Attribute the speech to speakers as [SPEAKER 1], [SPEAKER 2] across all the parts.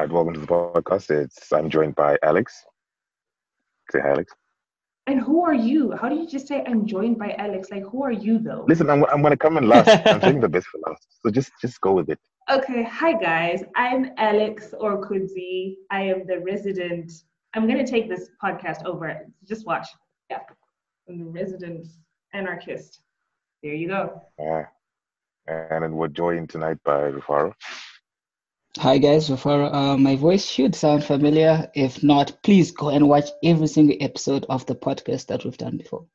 [SPEAKER 1] right, welcome to the podcast. It's I'm joined by Alex. Say hi, Alex.
[SPEAKER 2] And who are you? How do you just say I'm joined by Alex? Like, who are you though?
[SPEAKER 1] Listen, I'm, I'm gonna come in last. I'm saying the best for last, so just just go with it.
[SPEAKER 2] Okay, hi guys. I'm Alex or Kudzi. I am the resident. I'm gonna take this podcast over. Just watch. Yeah, I'm the resident anarchist. There you go.
[SPEAKER 1] Yeah. And we're joined tonight by Rufaro.
[SPEAKER 3] Hi guys, Rufaro. Uh, my voice should sound familiar. If not, please go and watch every single episode of the podcast that we've done before.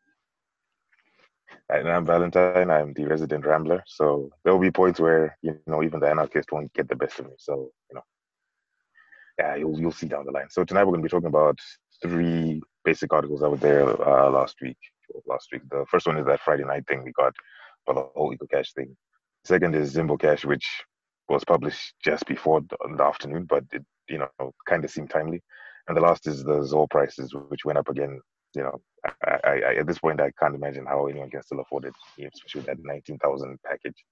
[SPEAKER 1] And I'm Valentine. I'm the resident rambler. So there will be points where you know even the anarchist won't get the best of me. So you know, yeah, you'll you'll see down the line. So tonight we're going to be talking about three basic articles that were there uh, last week. Last week, the first one is that Friday night thing we got for the whole EcoCash thing. Second is Zimbo Cash, which was published just before the, afternoon, but it you know kind of seemed timely. And the last is the ZOL prices, which went up again. You know, I, I, I, at this point, I can't imagine how anyone can still afford it, especially that nineteen thousand package.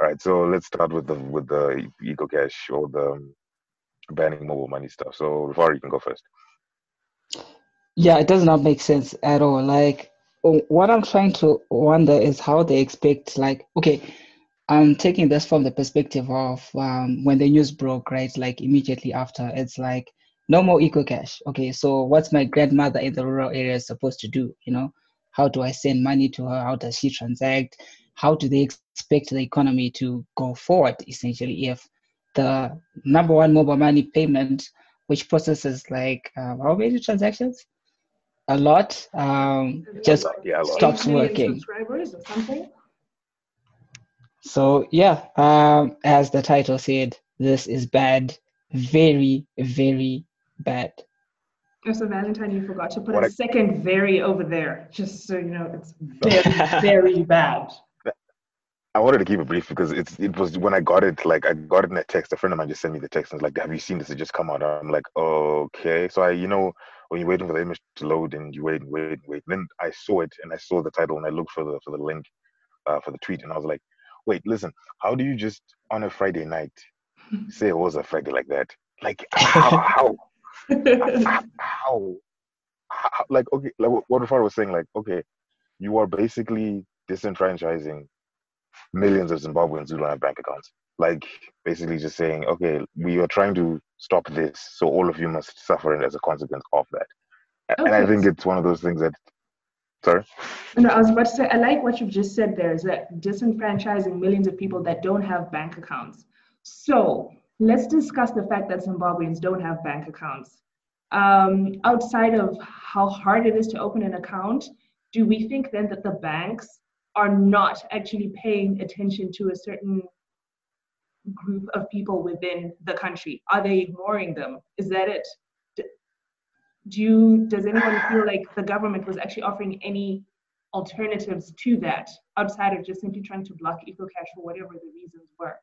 [SPEAKER 1] All right, so let's start with the with the EcoCash or the um, banning mobile money stuff. So, before you can go first.
[SPEAKER 3] Yeah, it does not make sense at all. Like, what I'm trying to wonder is how they expect, like, okay, I'm taking this from the perspective of um, when the news broke, right? Like immediately after, it's like no more eco cash. Okay, so what's my grandmother in the rural area supposed to do? You know, how do I send money to her? How does she transact? How do they expect the economy to go forward? Essentially, if the number one mobile money payment, which processes like uh, how many transactions? A lot, um, just yeah, stops working.
[SPEAKER 2] Subscribers or something
[SPEAKER 3] so yeah, um, as the title said, this is bad, very, very bad.
[SPEAKER 2] Oh, so Valentine, you forgot to put what a I, second very over there, just so you know it's very, very bad.
[SPEAKER 1] I wanted to keep it brief because it's it was when I got it, like I got it in a text. A friend of mine just sent me the text and was like, "Have you seen this? It just come out." I'm like, "Okay." So I, you know, when you're waiting for the image to load and you wait and wait and wait, and then I saw it and I saw the title and I looked for the for the link uh, for the tweet and I was like, wait, listen, how do you just on a Friday night say it was a Friday like that? Like how how how, how, like okay, like what Rufar was saying, like okay, you are basically disenfranchising millions of Zimbabweans who don't have bank accounts. Like basically just saying, okay, we are trying to stop this, so all of you must suffer as a consequence of that. Okay. And I think it's one of those things that Sorry?
[SPEAKER 2] I was about to say, I like what you've just said there is that disenfranchising millions of people that don't have bank accounts. So let's discuss the fact that Zimbabweans don't have bank accounts. Um, outside of how hard it is to open an account, do we think then that the banks are not actually paying attention to a certain group of people within the country? Are they ignoring them? Is that it? Do you does anyone feel like the government was actually offering any alternatives to that outside of just simply trying to block ecocash for whatever the reasons were?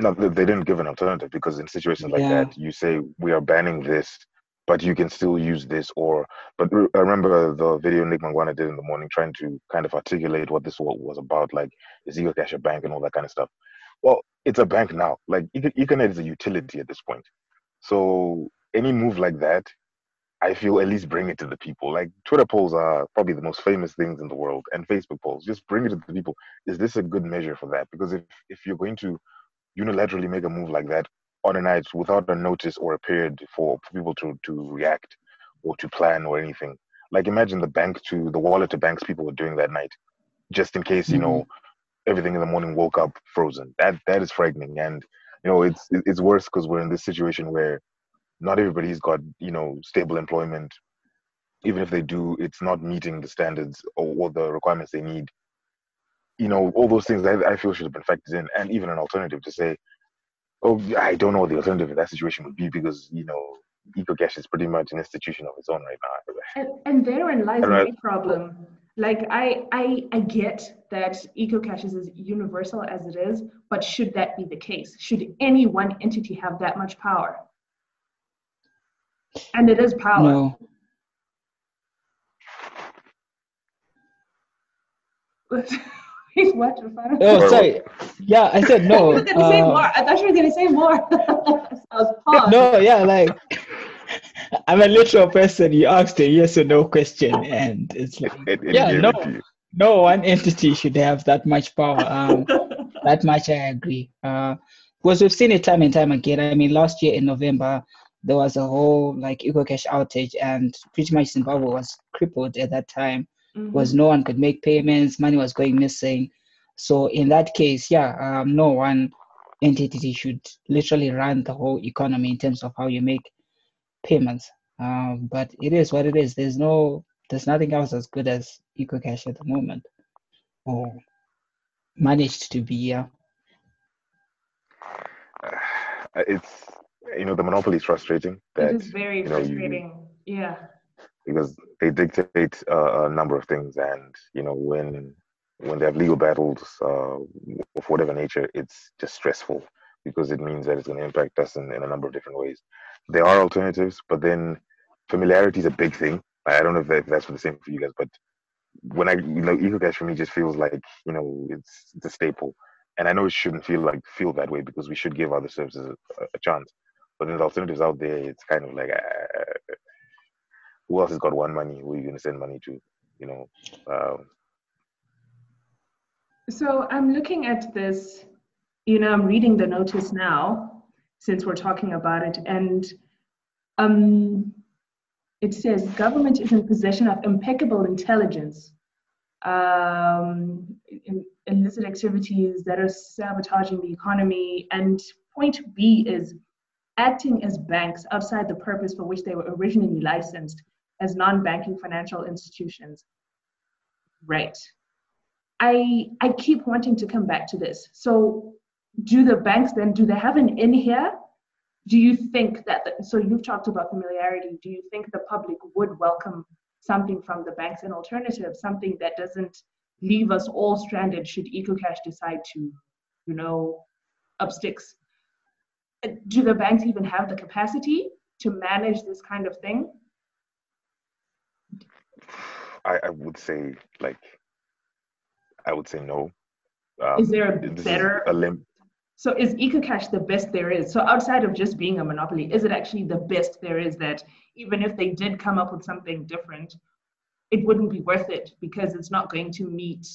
[SPEAKER 1] No they didn't give an alternative because in situations like yeah. that you say we are banning this but you can still use this or but i remember the video nick mangwana did in the morning trying to kind of articulate what this was about like is ecocash a bank and all that kind of stuff? Well it's a bank now. Like econet is a utility at this point. So any move like that, I feel at least bring it to the people. Like Twitter polls are probably the most famous things in the world, and Facebook polls. Just bring it to the people. Is this a good measure for that? Because if if you're going to unilaterally make a move like that on a night without a notice or a period for people to to react or to plan or anything, like imagine the bank to the wallet to banks people were doing that night, just in case you know mm-hmm. everything in the morning woke up frozen. That that is frightening, and you know it's it's worse because we're in this situation where not everybody's got you know stable employment. Even if they do it's not meeting the standards or, or the requirements they need. You know all those things I, I feel should have been factored in. And even an alternative to say oh i don't know what the alternative in that situation would be because you know ecocash is pretty much an institution of its own right
[SPEAKER 2] now. And, and therein lies my problem. Like I, I i get that ecocash is as universal as it is but should that be the case? Should any one entity have that much power and it is power. No. Wait, what? Rufaro?
[SPEAKER 3] Oh, sorry. Yeah, I said no.
[SPEAKER 2] I was gonna say
[SPEAKER 3] uh,
[SPEAKER 2] more. I thought you were gonna say more. I was paused.
[SPEAKER 3] no, yeah, like I'm a literal person. You asked a yes or no question, and it's like,
[SPEAKER 1] It, it
[SPEAKER 3] yeah, no,
[SPEAKER 1] it to you.
[SPEAKER 3] no one entity should have that much power. Um, that much I agree. Uh, because we've seen it time and time again. I mean, last year in November, there was a whole like EcoCash outage, and pretty much Zimbabwe was crippled at that time.
[SPEAKER 2] Mhm.
[SPEAKER 3] Was no one could make payments, money was going missing. So in that case, yeah, um, no one entity should literally run the whole economy in terms of how you make payments. Um, but it is what it is. There's no, there's nothing else as good as EcoCash at the moment, or managed to be. Yeah.
[SPEAKER 1] Uh, it's you know the monopoly is frustrating that
[SPEAKER 2] it is very
[SPEAKER 1] you know, you-
[SPEAKER 2] frustrating. yeah.
[SPEAKER 1] because they dictate uh, a number of things and you know when when they have legal battles uh, of whatever nature it's just stressful because it means that it's going to impact us in, in a number of different ways there are alternatives but then familiarity is a big thing i don't know if, that, if that's the same for you guys but when i you know ecocash for me just feels like you know it's, it's a staple and i know it shouldn't feel like feel that way because we should give other services a, a chance but then the alternatives out there it's kind of like uh, who else has got one money? Who are you going to send money to? You know, um,
[SPEAKER 2] So I'm looking at this, you know, I'm reading the notice now since we're talking about it, and um, it says government is in possession of impeccable intelligence, um, in, illicit activities that are sabotaging the economy, and point B is acting as banks outside the purpose for which they were originally licensed as non-banking financial institutions. Right. I I keep wanting to come back to this. So, do the banks then do they have an in here? Do you think that the, so you've talked about familiarity? Do you think the public would welcome something from the banks an alternative, something that doesn't leave us all stranded should EcoCash decide to, you know, up sticks? Uh, Do the banks even have the capacity to manage this kind of thing?
[SPEAKER 1] I, I would say like I would say no. Um,
[SPEAKER 2] Is there a better
[SPEAKER 1] a lim-
[SPEAKER 2] So is EcoCash the best there is? So outside of just being a monopoly, is it actually the best there is that even if they did come up with something different, it wouldn't be worth it because it's not going to meet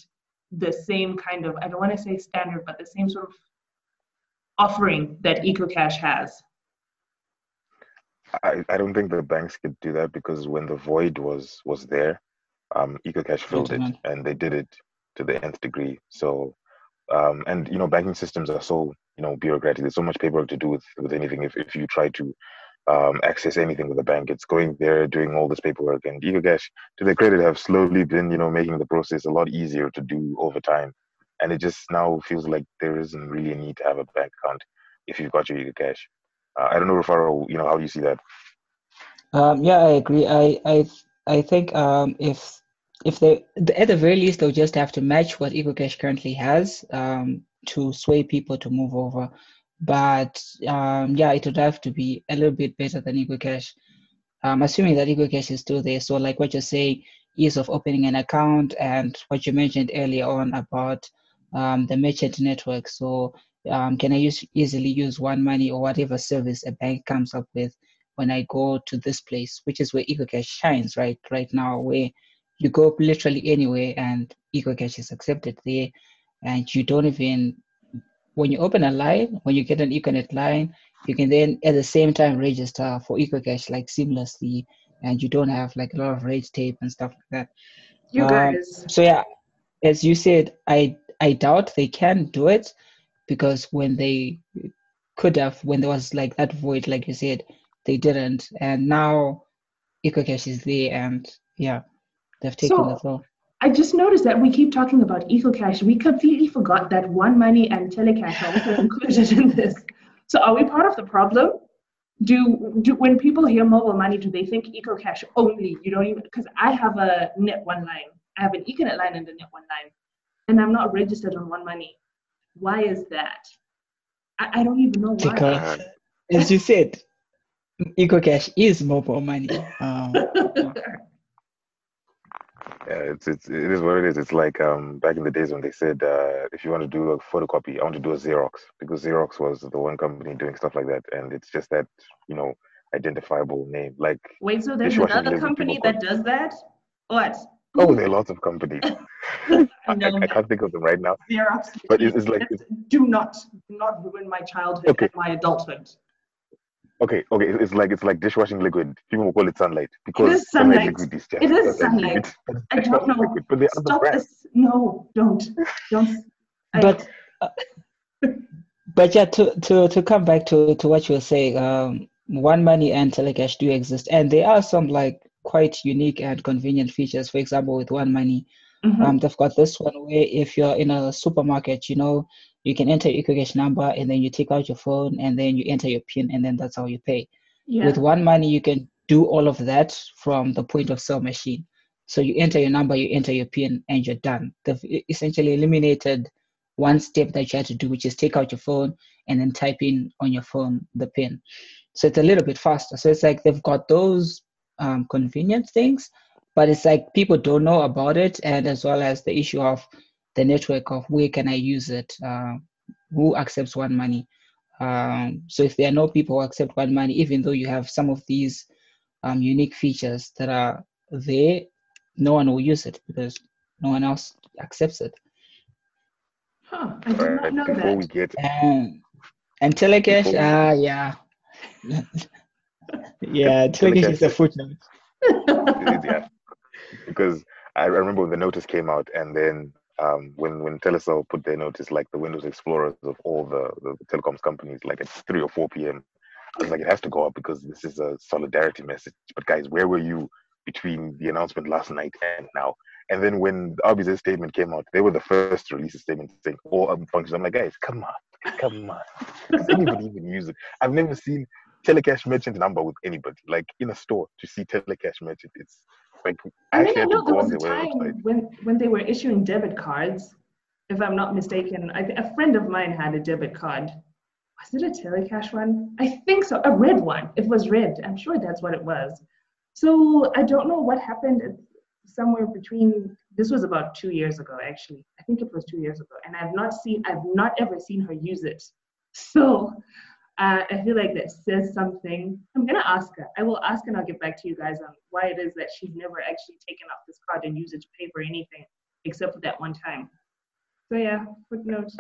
[SPEAKER 2] the same kind of, I don't want to say standard, but the same sort of offering that EcoCash has.
[SPEAKER 1] I, I don't think the banks could do that because when the void was was there, um, EcoCash filled it, and they did it to the nth degree. So, um, and you know, banking systems are so you know bureaucratic. There's so much paperwork to do with with anything. If if you try to um, access anything with a bank, it's going there doing all this paperwork. And EcoCash, to their credit, have slowly been you know making the process a lot easier to do over time. And it just now feels like there isn't really a need to have a bank account if you've got your EcoCash. Uh, I don't know, Rufaro, you know, how you see that.
[SPEAKER 3] Um, yeah, I agree. I I I think um, if if they at the very least they'll just have to match what EcoCash currently has um, to sway people to move over. But um, yeah, it would have to be a little bit better than EcoCash. Um, assuming that EcoCash is still there. So like what you're saying, ease of opening an account and what you mentioned earlier on about um, the merchant network. So um, can I use easily use one money or whatever service a bank comes up with when I go to this place, which is where EcoCash shines right right now, where you go literally anywhere and EcoCash is accepted there, and you don't even when you open a line, when you get an Econet line, you can then at the same time register for EcoCash like seamlessly, and you don't have like a lot of red tape and stuff like that.
[SPEAKER 2] You
[SPEAKER 3] Um,
[SPEAKER 2] guys,
[SPEAKER 3] So yeah, as you said, I I doubt they can do it because when they could have, when there was like that void, like you said, they didn't, and now EcoCash is there, and yeah, they've taken
[SPEAKER 2] So-
[SPEAKER 3] the floor.
[SPEAKER 2] I just noticed that we keep talking about EcoCash. We completely forgot that One Money and Telecash are also included in this. So are we part of the problem? Do, do when people hear mobile money, do they think EcoCash only? You don't even because I have a Net One line. I have an Econet line and a Net One line, and I'm not registered on One Money. Why is that? I, I don't even know why.
[SPEAKER 3] Because, as you said, EcoCash is mobile money. Um,
[SPEAKER 1] Yeah, it's it's it is what it is. It's like um back in the days when they said uh, if you want to do a photocopy, I want to do a Xerox because Xerox was the one company doing stuff like that, and it's just that you know identifiable name. Like
[SPEAKER 2] wait, so there's another company that does that? What?
[SPEAKER 1] Oh, there are lots of companies. I, I, I, can't think of them right now.
[SPEAKER 2] Xerox.
[SPEAKER 1] But it's, it's like it's,
[SPEAKER 2] do not do not ruin my childhood okay. and my adulthood.
[SPEAKER 1] Okay, okay, it's like it's like dishwashing liquid. People will call it sunlight because
[SPEAKER 2] it is sunlight. liquid is just, it is sunlight. I don't know. Liquid, but Stop this. No, don't, don't.
[SPEAKER 3] But uh, but yeah, to to to come back to to what you were saying, um, one money and telecash do exist, and there are some like quite unique and convenient features. For example, with one money, mm-hmm. um, they've got this one where if you're in a supermarket, you know, you can enter your EcoCash number and then you take out your phone and then you enter your PIN and then that's how you pay. Yeah. With one money, you can do all of that from the point of sale machine. So you enter your number, you enter your PIN, and you're done. They've essentially eliminated one step that you had to do, which is take out your phone and then type in on your phone the PIN. So it's a little bit faster. So it's like they've got those um, convenient things, but it's like people don't know about it, and as well as the issue of the network of where can I use it, uh, who accepts one money. Um, so if there are no people who accept one money, even though you have some of these um, unique features that are there, no one will use it because no one else accepts it.
[SPEAKER 2] Huh, I did not know Before that. We get
[SPEAKER 3] and, and telecash, ah, uh, yeah. yeah, telecash is a footnote.
[SPEAKER 1] yeah, because I remember when the notice came out, and then um, when when Telecel put their notice, like the Windows Explorers of all the, the telecoms companies, like at three or four p.m., I was like, it has to go up because this is a solidarity message. But guys, where were you between the announcement last night and now? And then when the RBZ statement came out, they were the first to release a statement saying all oh, functions. I'm like, guys, come on, come on. Does anybody even use it? I've never seen telecash merchant number with anybody, like in a store to see telecash merchant. It's like
[SPEAKER 2] I mean, I know there was a time when when they were issuing debit cards. If I'm not mistaken, I, a friend of mine had a debit card. Was it a telecash one? I think so. A red one. It was red. I'm sure that's what it was. So I don't know what happened It's somewhere between. This was about two years ago, actually. I think it was two years ago, and I've not seen. I've not ever seen her use it. So uh, I feel like that says something. I'm gonna ask her. I will ask and I'll get back to you guys on why it is that she's never actually taken off this card and used it to pay for anything except for that one time. So yeah, footnote.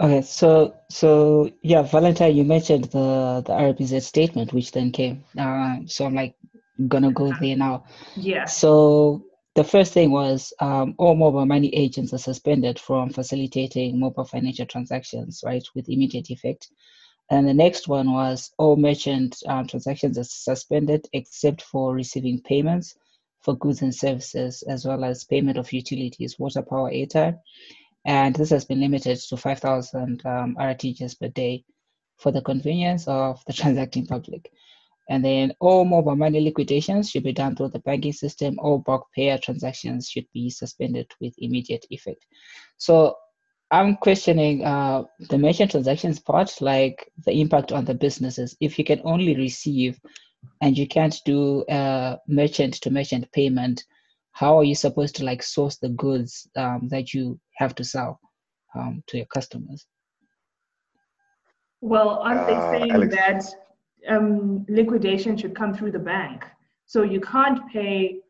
[SPEAKER 3] Okay, so so yeah, Valentine, you mentioned the the RBZ statement, which then came. Uh, so I'm like gonna go there now.
[SPEAKER 2] Yeah.
[SPEAKER 3] So the first thing was um, all mobile money agents are suspended from facilitating mobile financial transactions, right, with immediate effect. And the next one was all merchant um, transactions are suspended except for receiving payments for goods and services, as well as payment of utilities, water, power, airtime. And this has been limited to 5,000 um, RTGS per day for the convenience of the transacting public. And then all mobile money liquidations should be done through the banking system. All bulk payer transactions should be suspended with immediate effect. So I'm questioning uh, the merchant transactions part, like the impact on the businesses. If you can only receive and you can't do uh, merchant to merchant payment, how are you supposed to like source the goods um, that you have to sell um, to your customers?
[SPEAKER 2] Well, aren't they uh, saying Alex. that um, liquidation should come through the bank? So you can't pay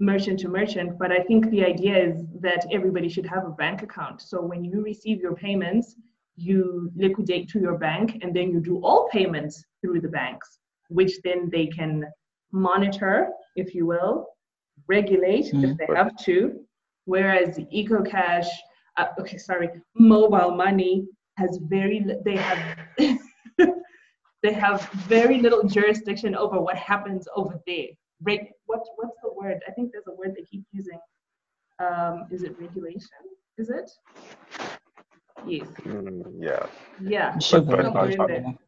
[SPEAKER 2] merchant to merchant, but I think the idea is that everybody should have a bank account. So when you receive your payments, you liquidate to your bank and then you do all payments through the banks, which then they can monitor, if you will, regulate mm-hmm. if they have to. Whereas the EcoCash, uh, okay, sorry, mobile money has very, they have. they have very little jurisdiction over what happens over there reg, what, what's the word? I think there's a word they keep using. Um, is it regulation? Is it? Yes.
[SPEAKER 1] Mm, yeah.
[SPEAKER 2] Yeah.
[SPEAKER 1] But, but, aren't,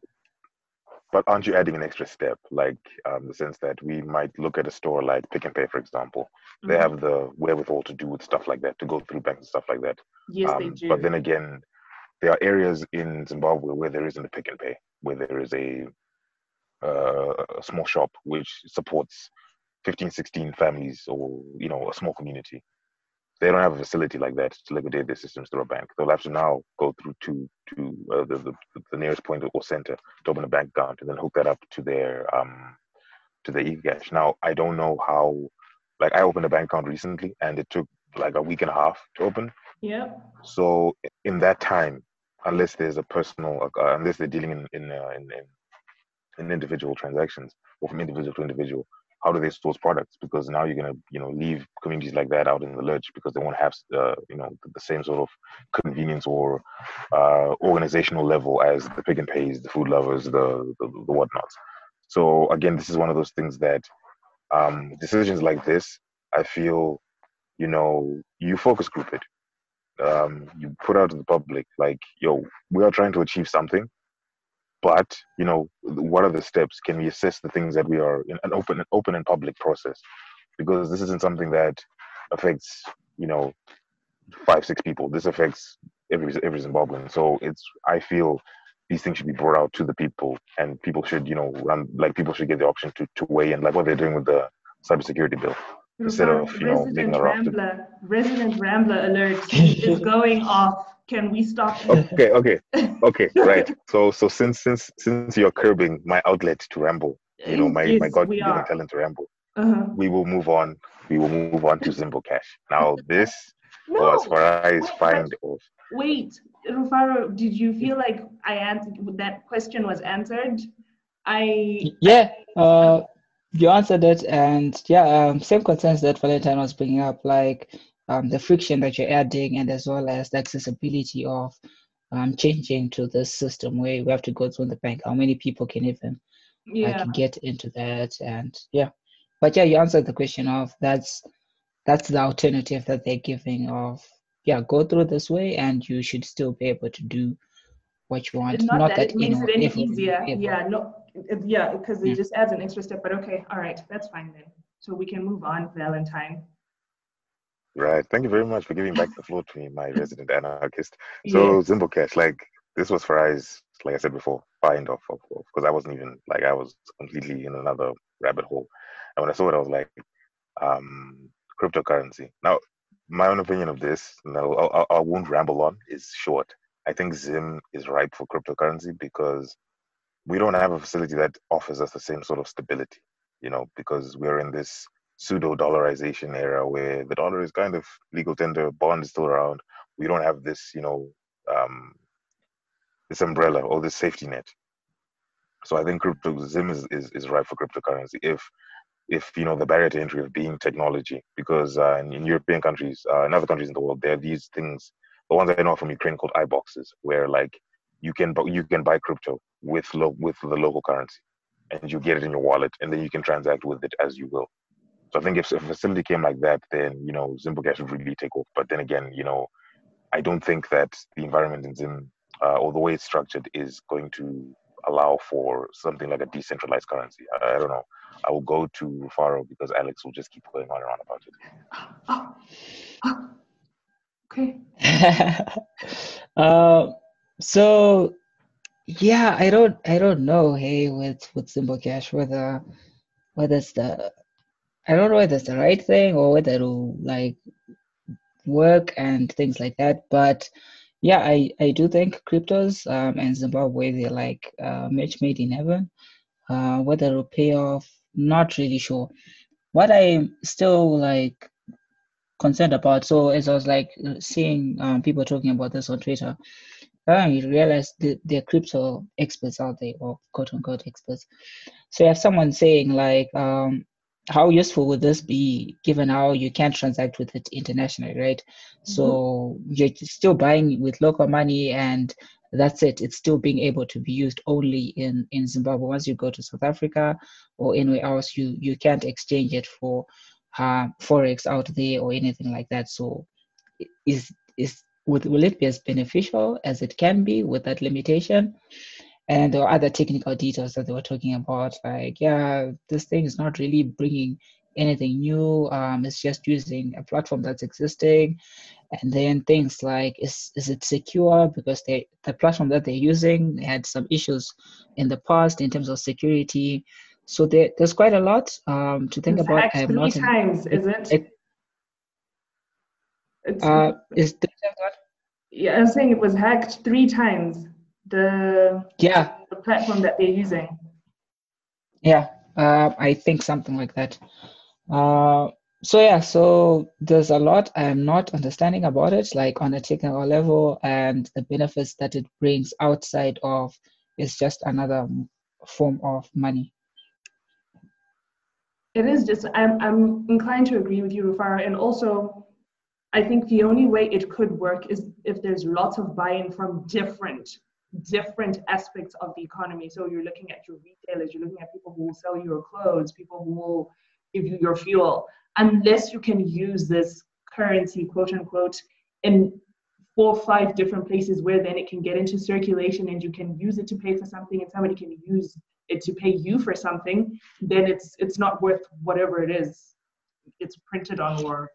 [SPEAKER 1] but, aren't you adding an extra step? Like um, the sense that we might look at a store like Pick and Pay, for example. They mm-hmm. have the wherewithal to do with stuff like that, to go through banks and stuff like that.
[SPEAKER 2] Yes, um, they do.
[SPEAKER 1] But then again, there are areas in Zimbabwe where there isn't a Pick and Pay, where there is a uh, a small shop which supports 15, 16 families or you know a small community. They don't have a facility like that to liquidate their systems through a bank. They'll have to now go through to to uh, the, the, the nearest point or center to open a bank account and then hook that up to their um to their eCash. Now I don't know how. Like I opened a bank account recently and it took like a week and a half to open.
[SPEAKER 2] Yeah.
[SPEAKER 1] So in that time, unless there's a personal, uh, unless they're dealing in in, uh, in in in individual transactions or from individual to individual, how do they source products? Because now you're gonna you know leave communities like that out in the lurch because they won't have uh, you know the same sort of convenience or uh, organizational level as the Pick and Pays, the food lovers, the the, the whatnots. So again, this is one of those things that um, decisions like this, I feel, you know, you focus group it um, you put out to the public like yo we are trying to achieve something but you know what are the steps? Can we assess the things that we are in an open open and public process? Because this isn't something that affects you know five six people. This affects every every zimbabwean. So it's i feel these things should be brought out to the people and people should you know run like people should get the option to to weigh in like what they're doing with the cybersecurity bill instead of you know making a
[SPEAKER 2] rambler, resident rambler alert is going off. Can we stop?
[SPEAKER 1] Okay, okay, okay, right. So, so since since since you're curbing my outlet to ramble, you know my yes, my God given talent to ramble, uh-huh. we will move on. We will move on to Zimbo Cash. Now, this no, was for eyes find
[SPEAKER 2] off. Wait, Rufaro, did you feel like I answered that question was answered? I
[SPEAKER 3] yeah. Uh, you answered it, and yeah, um, same concerns that Valentine was bringing up, like um, the friction that you're adding, and as well as the accessibility of um, changing to this system where we have to go through the bank. How many people can even yeah. like, get into that? And yeah, but yeah, you answered the question of that's that's the alternative that they're giving of yeah, go through this way, and you should still be able to do what you want.
[SPEAKER 2] Not, Not that, that, it makes know, it any easier. Yeah, no, yeah, because it mm. just adds an extra step. But okay, all right, that's fine then. So we can move on, Valentine.
[SPEAKER 1] Right. Thank you very much for giving back the floor to me, my resident anarchist. So yeah. Zimbo Cash, like this was for eyes, like I said before, find off of because I wasn't even like I was completely in another rabbit hole. And when I saw it, I was like, um, cryptocurrency. Now, my own opinion of this, no, I, I won't ramble on, is short. I think Zim is ripe for cryptocurrency because we don't have a facility that offers us the same sort of stability, you know, because we're in this pseudo dollarization era where the dollar is kind of legal tender, bond is still around. We don't have this, you know, um, this umbrella or this safety net. So I think crypto Zim is, is, is right for cryptocurrency if if you know the barrier to entry of being technology because uh, in, in, European countries, uh, in other countries in the world, there are these things. The ones I know from Ukraine called iBoxes, where like you can you can buy crypto with lo- with the local currency, and you get it in your wallet, and then you can transact with it as you will. So I think if, if a facility came like that, then you know Zimbo Cash would really take off. But then again, you know, I don't think that the environment in Zim uh, or the way it's structured is going to allow for something like a decentralized currency. I, I don't know. I will go to Faro because Alex will just keep going on and on about it.
[SPEAKER 2] Oh, oh, okay.
[SPEAKER 3] uh, so yeah, I don't I don't know, hey, with with Zimbo Cash whether whether it's the I don't know whether it's the right thing or whether it'll like work and things like that. But yeah, I, I do think cryptos um, and Zimbabwe they're like uh, match made in heaven. Uh, whether it'll pay off, not really sure. What I'm still like concerned about. So as I was like seeing um, people talking about this on Twitter, you realize the, there are crypto experts out there, or quote unquote experts. So you have someone saying like, um, how useful would this be given how you can't transact with it internationally, right? Mm-hmm. So you're still buying with local money and that's it. It's still being able to be used only in, in Zimbabwe. Once you go to South Africa or anywhere else, you, you can't exchange it for uh, forex out there or anything like that. So is is would, will it be as beneficial as it can be with that limitation? And there are other technical details that they were talking about, like, yeah, this thing is not really bringing anything new. Um, it's just using a platform that's existing. And then things like, is, is it secure? Because they, the platform that they're using had some issues in the past in terms of security. So there, there's quite a lot um, to think
[SPEAKER 2] It's
[SPEAKER 3] about.
[SPEAKER 2] hacked three
[SPEAKER 3] not an-
[SPEAKER 2] times, is it?
[SPEAKER 3] it-
[SPEAKER 2] It's,
[SPEAKER 3] uh, is
[SPEAKER 2] yeah, I was saying it was hacked three times. The
[SPEAKER 3] Yeah,
[SPEAKER 2] the platform that they're using.
[SPEAKER 3] Yeah, uh, I think something like that. Uh, so yeah, so there's a lot I'm not understanding about it, like on a technical level, and the benefits that it brings outside of is just another form of money.
[SPEAKER 2] It is just I'm I'm inclined to agree with you, Rufaro, and also I think the only way it could work is if there's lots of buy-in from different different aspects of the economy. So you're looking at your retailers, you're looking at people who will sell you your clothes, people who will give you your fuel. Unless you can use this currency, quote unquote, in four or five different places where then it can get into circulation and you can use it to pay for something and somebody can use it to pay you for something, then it's it's not worth whatever it is it's printed on or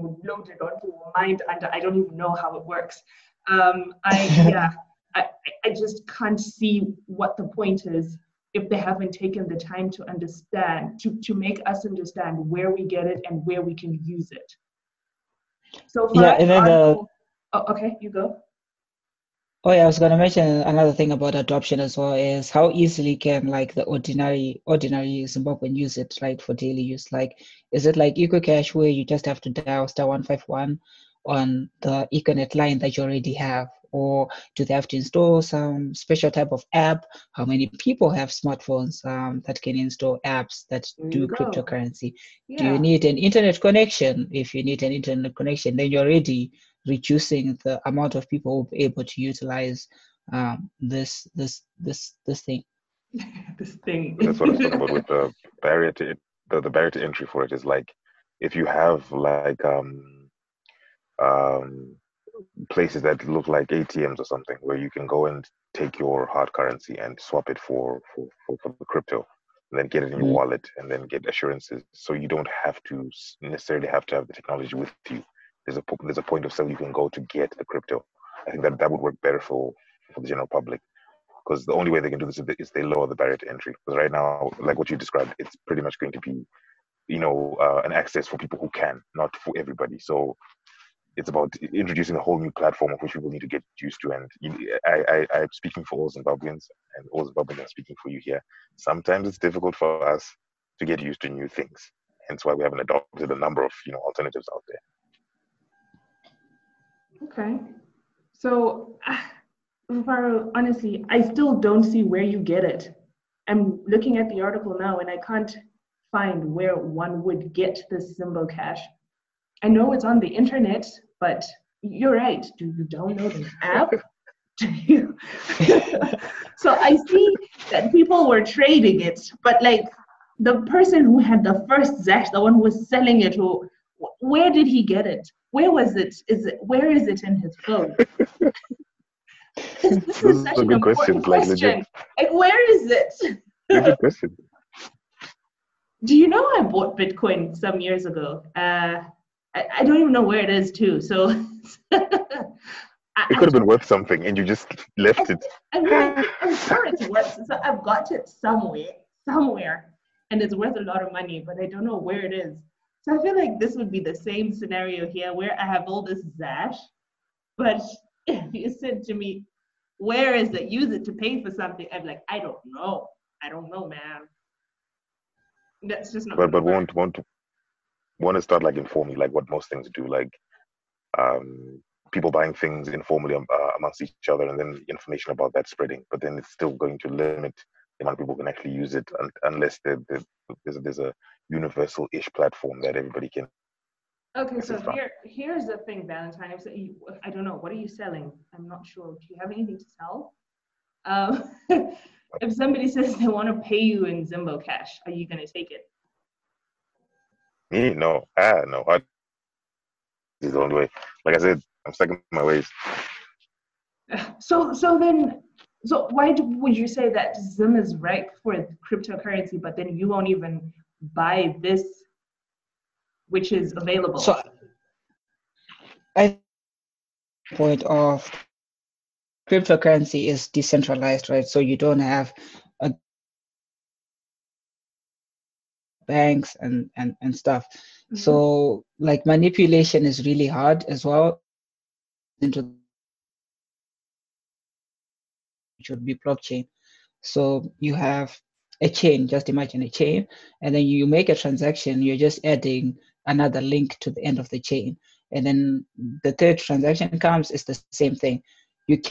[SPEAKER 2] loaded onto or mined under. I don't even know how it works. Um, I yeah, I, I just can't see what the point is if they haven't taken the time to understand to to make us understand where we get it and where we can use it. So
[SPEAKER 3] Yeah, and then the-
[SPEAKER 2] oh, okay, you go.
[SPEAKER 3] Oh yeah, I was gonna mention another thing about adoption as well is how easily can like the ordinary ordinary Zimbabwean use it right for daily use. Like, is it like EcoCash where you just have to dial star one five one on the Econet line that you already have, or do they have to install some special type of app? How many people have smartphones um, that can install apps that do
[SPEAKER 2] go.
[SPEAKER 3] cryptocurrency? Do you need an internet connection? If you need an internet connection, then you're already reducing the amount of people who will be able to utilize um, this this this this thing.
[SPEAKER 2] this thing.
[SPEAKER 1] That's what I'm talking about with the barrier to the, the barrier to entry for it is like if you have like um um places that look like ATMs or something where you can go and take your hard currency and swap it for for, for, for the crypto and then get it in your
[SPEAKER 3] Mhm.
[SPEAKER 1] wallet and then get assurances so you don't have to necessarily have to have the technology with you there's a there's a point of sale you can go to get the crypto i think that that would work better for for the general public because the only way they can do this is they- lower the barrier to entry. Because right now, like what you described, it's pretty much going to be, you know, uh, an access for people who can, not for everybody. So it's about introducing a whole new platform of which people need to get used to. And I, I, I'm speaking for all Zimbabweans, and all Zimbabweans are speaking for you here. Sometimes it's difficult for us to get used to new things. Hence why we haven't adopted a number of, you know, alternatives out there.
[SPEAKER 2] Okay. So, Rufaro, honestly, I still don't see where you get it. I'm looking at the article now and I can't find where one would get this Zimbo Cash. I know it's on the internet, but you're right. Do you download an app? Do you? so I see that people were trading it, but like the person who had the first Zash, the one who was selling it, who where did he get it? Where was it? Is it where is it in his phone? this, this is such
[SPEAKER 1] a
[SPEAKER 2] an
[SPEAKER 1] good question,
[SPEAKER 2] question. Like, where is it?
[SPEAKER 1] Good question.
[SPEAKER 2] Do you know I bought Bitcoin some years ago? Uh, I, I don't even know where it is too. So I,
[SPEAKER 1] It could have been worth something, and you just left it.
[SPEAKER 2] I mean, I'm sure it's worth. So I've got it somewhere, somewhere, and it's worth a lot of money, but I don't know where it is. So I feel like this would be the same scenario here, where I have all this Zash, but if you said to me, "Where is it? Use it to pay for something," I'm like, I don't know. I don't know, man. That's just not.
[SPEAKER 1] but but won't won't want to start like informally, like what most things do, like um, people buying things informally um, uh, amongst each other, and then information about that spreading. But then it's still going to limit the amount of people can actually use it, un- unless there, there's, there's a universal-ish platform that everybody can.
[SPEAKER 2] Okay, so here, here's the thing, Valentine. I don't know, what are you selling? I'm not sure. Do you have anything to sell? Um, if somebody says they want to pay you in Zimbo cash, are you gonna take it?
[SPEAKER 1] Me, no, ah, no. I, this is the only way. Like I said, I'm stuck in my ways.
[SPEAKER 2] So, so then, so why do, would you say that Zim is right for cryptocurrency, but then you won't even buy this, which is available?
[SPEAKER 3] So I point of cryptocurrency is decentralized, right? So you don't have a banks and and and stuff. Mm-hmm. So like manipulation is really hard as well. Into which would be blockchain. So you have a chain, just imagine a chain, and then you make a transaction, you're just adding another link to the end of the chain. And then the third transaction comes, it's the same thing. You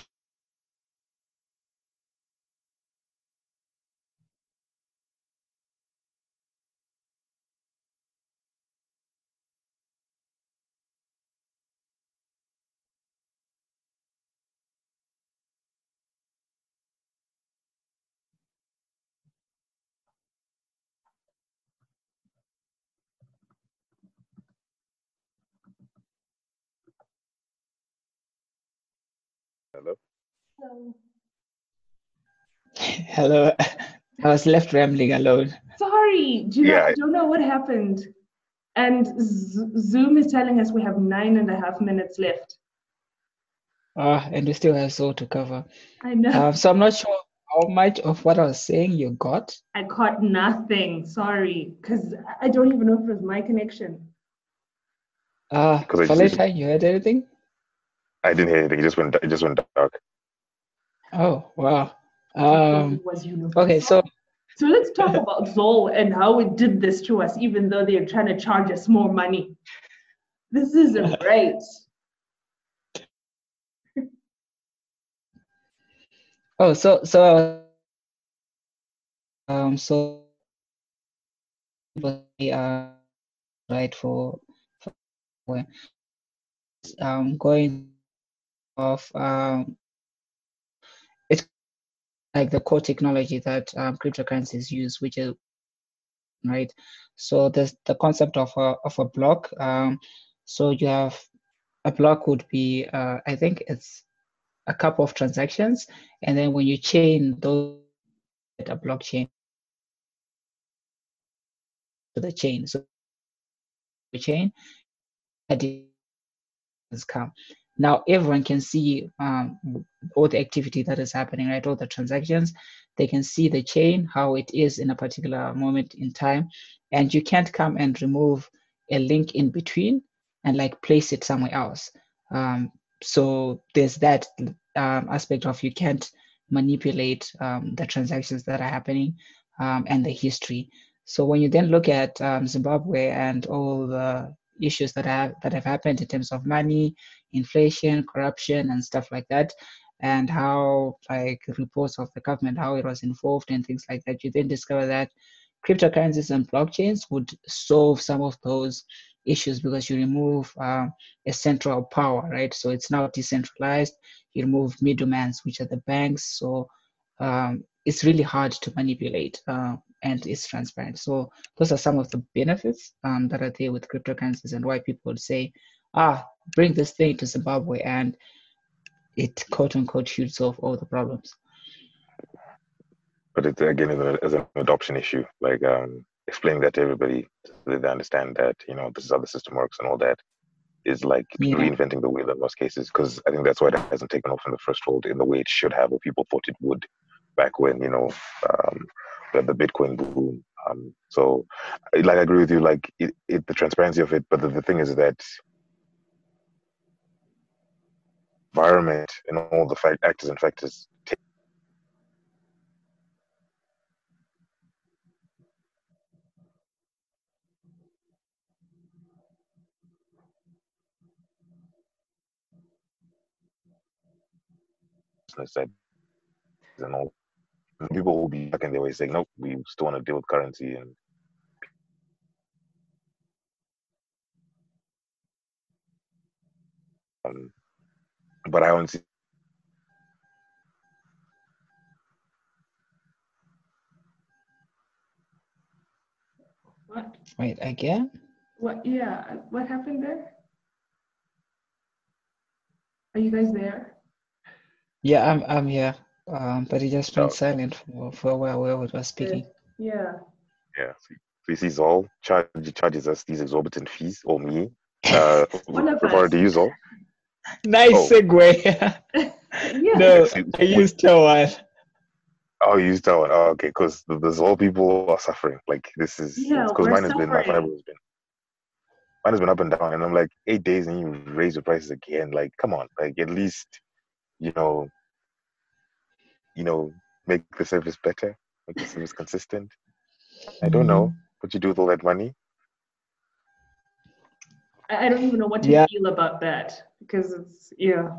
[SPEAKER 1] Hello.
[SPEAKER 3] Hello. I was left rambling alone.
[SPEAKER 2] Sorry, do you yeah. know, I don't know what happened. And Z- Zoom is telling us we have nine and a half minutes left.
[SPEAKER 3] Ah, uh, and we still have so to cover.
[SPEAKER 2] I know.
[SPEAKER 3] Um, so I'm not sure how much of what I was saying you got.
[SPEAKER 2] I caught nothing. Sorry, because I don't even know if it was my connection.
[SPEAKER 3] Ah, uh, Faleta, you heard anything?
[SPEAKER 1] I didn't hear anything. It just went. It just went dark.
[SPEAKER 3] Oh wow. Um, okay, so
[SPEAKER 2] so let's talk about Zol and how it did this to us, even though they're trying to charge us more money. This isn't right.
[SPEAKER 3] oh, so so um so we are right for, for um going of um, like the core technology that um, cryptocurrencies use, which is right. So there's the concept of a of a block. Um, so you have a block would be uh, I think it's a couple of transactions, and then when you chain those a blockchain to the chain, so the chain has come now everyone can see um, all the activity that is happening right? All the transactions they can see the chain how it is in a particular moment in time. And you can't come and remove a link in between and like place it somewhere else. Um, so there's that um, aspect of you can't manipulate um, the transactions that are happening um, and the history. So when you then look at um, zimbabwe and all the issues that have that have happened in terms of money, inflation, corruption, and stuff like that, and how like reports of the government how it was involved and things like that. You then discover that cryptocurrencies and blockchains would solve some of those issues because you remove uh, a central power, right? So it's now decentralized. You remove middlemen, which are the banks. So um, it's really hard to manipulate. Uh, and it's transparent. So those are some of the benefits um, that are there with cryptocurrencies and why people would say, ah, bring this thing to Zimbabwe and it quote unquote should solve all the problems.
[SPEAKER 1] But it again is an adoption issue, like um, explaining that to everybody so that they understand that you know this is how the system works and all that is like yeah. reinventing the wheel in most cases because I think that's why it hasn't taken off in the first world in the way it should have or people thought it would back when you know um, the, the Bitcoin boom. Um, so, like, I agree with you. Like, it, it, the transparency of it, but the, the thing is that environment and all the fact actors and factors take and all people will be back in their way saying, nope, we still want to deal with currency and um, but I don't see
[SPEAKER 2] What?
[SPEAKER 3] Wait, again?
[SPEAKER 2] What? Yeah. What happened there? Are you guys there?
[SPEAKER 3] Yeah, I'm. I'm here. Um, but he just went oh. silent for, for a while while we were speaking.
[SPEAKER 2] Yeah.
[SPEAKER 1] Yeah. So this is all charge charges us these exorbitant fees, or me. Uh,
[SPEAKER 2] One of
[SPEAKER 1] us. to use all.
[SPEAKER 3] Nice oh. segue.
[SPEAKER 2] yeah.
[SPEAKER 3] No, I used Chawan.
[SPEAKER 1] Oh, you use that one. Oh, okay. Because there's all people are suffering. Like this is because
[SPEAKER 2] we're
[SPEAKER 1] mine has been my
[SPEAKER 2] suffering.
[SPEAKER 1] has been mine has been up and down, and I'm like eight days and you raise the prices again. Like, come on, like at least you know, you know, make the service better, make the service consistent. I don't know mm-hmm. what you do with all that money.
[SPEAKER 2] I I don't even know what to
[SPEAKER 3] Yeah.
[SPEAKER 2] feel about that because it's yeah.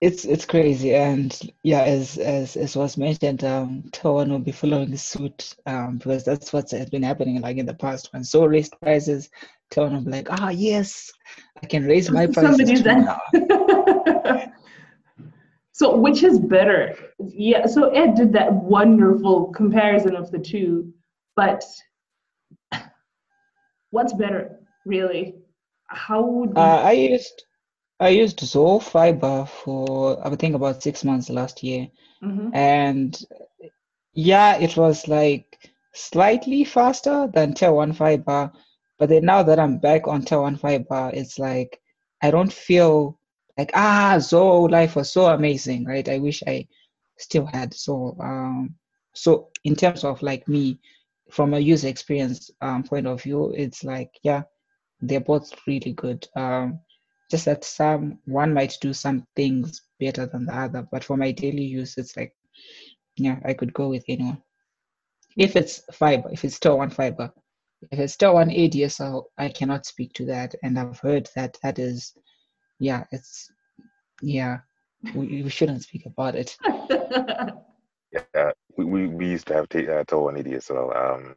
[SPEAKER 3] It's it's crazy, and yeah, as as as was mentioned, um, TelOne will be following suit, um, because that's what has been happening like in the past. When so raised prices, TelOne will be like, ah, yes, I can raise my prices
[SPEAKER 2] Somebody's
[SPEAKER 3] too now.
[SPEAKER 2] so which is better? Yeah, so Ed did that wonderful comparison of the two, but what's better, really? How would
[SPEAKER 3] Uh, I used I used Zol Fiber for I think about six months last year,
[SPEAKER 2] Mhm.
[SPEAKER 3] and yeah, it was like slightly faster than TelOne Fiber, but then now that I'm back on TelOne Fiber, it's like I don't feel like ah Zol life was so amazing, right? I wish I still had so Um, so in terms of like me, from a user experience um, point of view, it's like yeah, they're both really good. Um, just that some one might do some things better than the other, but for my daily use, it's like yeah, I could go with anyone. If it's fiber, if it's TelOne fiber, if it's TelOne ADSL, I cannot speak to that, and I've heard that that is, yeah, it's yeah, we, we shouldn't speak about it.
[SPEAKER 1] Yeah, we, we, we used to have t- uh, Tel One ADSL. Um,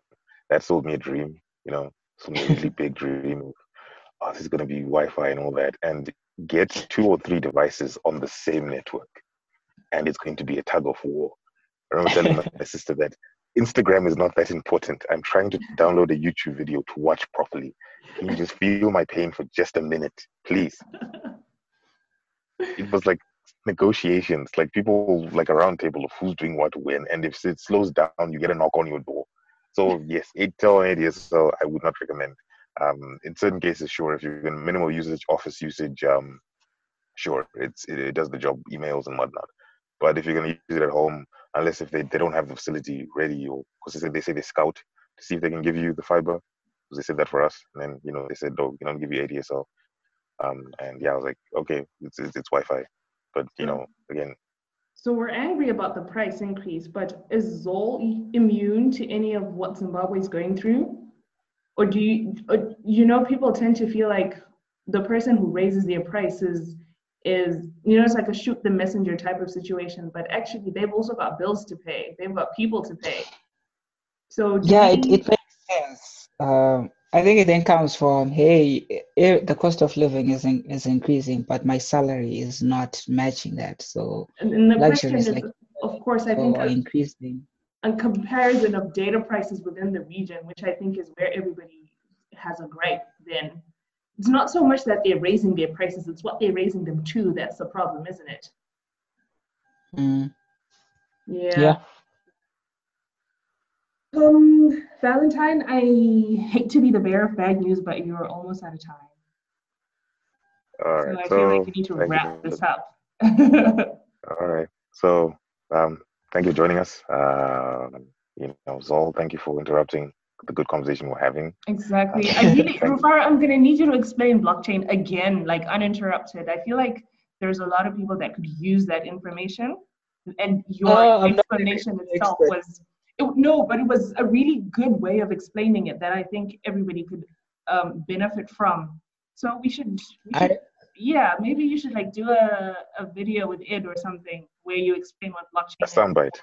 [SPEAKER 1] that sold me a dream, you know, some really big dream. of, Oh, this is gonna be Wi-Fi and all that, and get two or three devices on the same network, and it's going to be a tug of war. I remember telling my sister that Instagram is not that important. I'm trying to download a YouTube video to watch properly. Can you just feel my pain for just a minute, please? It was like negotiations, like people like a round table of who's doing what when, and if it slows down, you get a knock on your door. So yes, TelOne ADSL I would not recommend. Um, in certain cases, sure, if you're in minimal usage, office usage, um, sure, it's it, it does the job, emails and whatnot. But if you're gonna use it at home, unless if they, they don't have the facility ready, or because they say they say they scout to see if they can give you the fiber, because they said that for us, and then you know they said no, we can give you ADSL. Um, and yeah, I was like, okay, it's it's, it's Wi-Fi, but you know, again,
[SPEAKER 2] So we're angry about the price increase, but is Zol immune to any of what Zimbabwe is going through? Or do you, or, you know, people tend to feel like the person who raises their prices is, you know, it's like a shoot the messenger type of situation, but actually they've also got bills to pay. They've got people to pay. So
[SPEAKER 3] Yeah, it, it makes sense. Um, I think it then comes from, hey, eh, the cost of living is in, is increasing, but my salary is not matching that. So
[SPEAKER 2] the question is,
[SPEAKER 3] like
[SPEAKER 2] of course, I think
[SPEAKER 3] increasing.
[SPEAKER 2] a comparison of data prices within the region, which I think is where everybody has a gripe, then it's not so much that they're raising their prices, it's what they're raising them to that's the problem, isn't it?
[SPEAKER 3] Mm,
[SPEAKER 2] Yeah.
[SPEAKER 3] yeah.
[SPEAKER 2] Um, Valentine, I hate to be the bearer of bad news, but you're almost out of time.
[SPEAKER 1] all
[SPEAKER 2] So. I
[SPEAKER 1] So,
[SPEAKER 2] feel like we need to
[SPEAKER 1] thank you
[SPEAKER 2] wrap this up.
[SPEAKER 1] All right. So, um, thank you for joining us. Um, you know, Zol, thank you for interrupting the good conversation we're having.
[SPEAKER 2] Exactly. I really,
[SPEAKER 1] Thank you.
[SPEAKER 2] Rufaro, I'm gonna need you to explain blockchain again, like uninterrupted. I feel like there's a lot of people that could use that information, and your
[SPEAKER 3] Oh, I'm not an
[SPEAKER 2] explanation itself
[SPEAKER 3] expert.
[SPEAKER 2] was it, no, but it was a really good way of explaining it that I think everybody could um, benefit from. So we should, we should
[SPEAKER 3] I,
[SPEAKER 2] yeah, maybe you should like do a, a video with Id or something where you explain what blockchain
[SPEAKER 1] A
[SPEAKER 2] is
[SPEAKER 1] soundbite.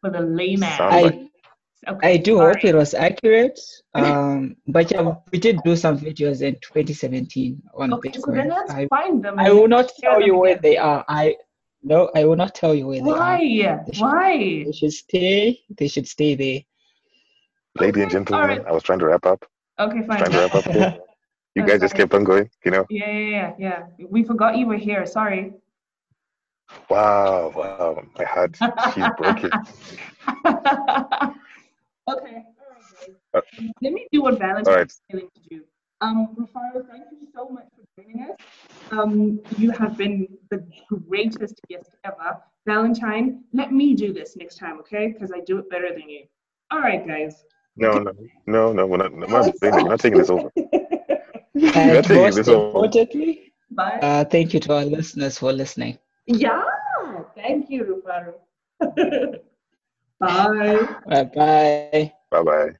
[SPEAKER 2] for the layman.
[SPEAKER 1] Soundbite.
[SPEAKER 3] I,
[SPEAKER 2] Okay,
[SPEAKER 3] I do
[SPEAKER 2] sorry.
[SPEAKER 3] hope it was accurate. Um, but yeah, we did do some videos in 2017 on
[SPEAKER 2] Okay, so then
[SPEAKER 3] Bitcoin.
[SPEAKER 2] let's
[SPEAKER 3] I,
[SPEAKER 2] find them.
[SPEAKER 3] I will not tell
[SPEAKER 2] them
[SPEAKER 3] you where
[SPEAKER 2] again.
[SPEAKER 3] they are. I no, I will not tell you where they are.
[SPEAKER 2] Why?
[SPEAKER 3] They should-
[SPEAKER 2] Why?
[SPEAKER 3] They should stay. They should stay there.
[SPEAKER 1] Lady and
[SPEAKER 2] Okay, all
[SPEAKER 1] gentlemen,
[SPEAKER 2] right.
[SPEAKER 1] I was trying to wrap up.
[SPEAKER 2] Okay, fine.
[SPEAKER 1] Trying to wrap up here. You guys just kept on going, you know?
[SPEAKER 2] Yeah, yeah, yeah, yeah. We forgot you were here. Sorry.
[SPEAKER 1] Wow, wow. My heart, she's broken.
[SPEAKER 2] okay. All right,
[SPEAKER 1] Uh.
[SPEAKER 2] Let me do what Valentine
[SPEAKER 1] All right.
[SPEAKER 2] is willing to do. Um, Rufaro, thank you so much for joining us. Um, you have been the greatest guest ever. Valentine, let me do this next time, okay? Because I do it better than you. All right, guys.
[SPEAKER 1] No, no, no, no. We're not, we're not, we're not taking this over.
[SPEAKER 3] And
[SPEAKER 1] taking
[SPEAKER 3] most
[SPEAKER 1] this over.
[SPEAKER 3] importantly,
[SPEAKER 2] Bye.
[SPEAKER 3] uh, thank you to our listeners for listening.
[SPEAKER 2] yeah. Thank you, Rufaro. Bye.
[SPEAKER 3] Bye bye.
[SPEAKER 1] Bye bye.